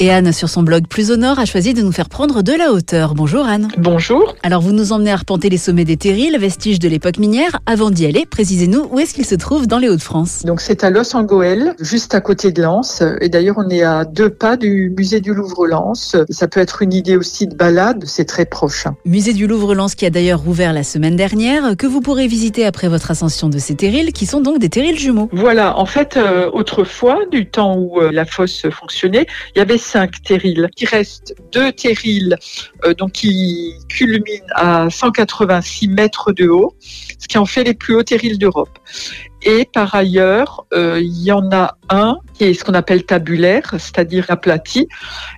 Et Anne, sur son blog Plus au Nord, a choisi de nous faire prendre de la hauteur. Bonjour Anne. Bonjour. Alors vous nous emmenez arpenter les sommets des terrils, vestiges de l'époque minière. Avant d'y aller, précisez-nous où est-ce qu'il se trouve dans les Hauts-de-France. Donc c'est à Los Angoel, juste à côté de Lens. Et d'ailleurs on est à deux pas du musée du Louvre-Lens. Ça peut être une idée aussi de balade, c'est très proche. Musée du Louvre-Lens qui a d'ailleurs rouvert la semaine dernière, que vous pourrez visiter après votre ascension de ces terrils, qui sont donc des terrils jumeaux. Voilà, en fait euh, autrefois, du temps où euh, la fosse fonctionnait, il y avait cinq terrils. Il reste deux terrils euh, donc qui culminent à 186 mètres de haut, ce qui en fait les plus hauts terrils d'Europe. Et par ailleurs, euh, il y en a un qui est ce qu'on appelle tabulaire, c'est-à-dire aplati,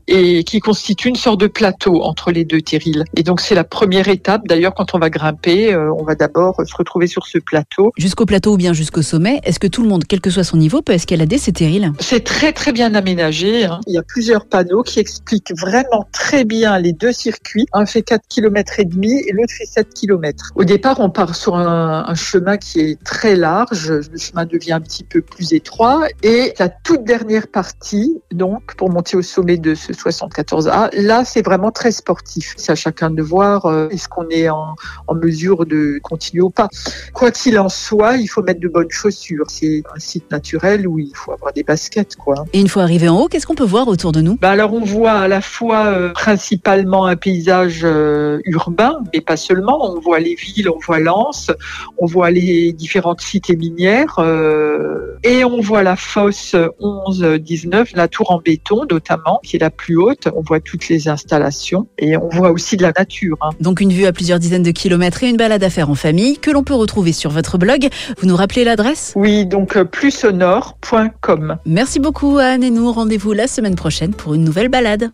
et qui constitue une sorte de plateau entre les deux terrils. Et donc c'est la première étape. D'ailleurs, quand on va grimper, euh, on va d'abord se retrouver sur ce plateau. Jusqu'au plateau ou bien jusqu'au sommet, est-ce que tout le monde, quel que soit son niveau, peut escalader ces terrils? C'est très très bien aménagé. Hein. Il y a plusieurs panneaux qui expliquent vraiment très bien les deux circuits. Un fait 4 km et demi et l'autre fait 7 km. Au départ, on part sur un, un chemin qui est très large le chemin devient un petit peu plus étroit et la toute dernière partie, donc pour monter au sommet de ce 74A, là c'est vraiment très sportif. C'est à chacun de voir euh, est-ce qu'on est en, en, mesure de continuer ou pas. Quoi qu'il en soit, il faut mettre de bonnes chaussures. C'est un site naturel où il faut avoir des baskets, quoi. Et une fois arrivé en haut, qu'est-ce qu'on peut voir autour de nous? Bah alors on voit à la fois euh, principalement un paysage euh, urbain, mais pas seulement. On voit les villes, on voit Lens, on voit les différentes cités minières et on voit la fosse 11-19, la tour en béton notamment, qui est la plus haute. On voit toutes les installations et on voit aussi de la nature. Hein. Donc une vue à plusieurs dizaines de kilomètres et une balade à faire en famille que l'on peut retrouver sur votre blog. Vous nous rappelez l'adresse? Oui, donc euh, plussonore.com. Merci beaucoup Anne et nous rendez-vous la semaine prochaine pour une nouvelle balade.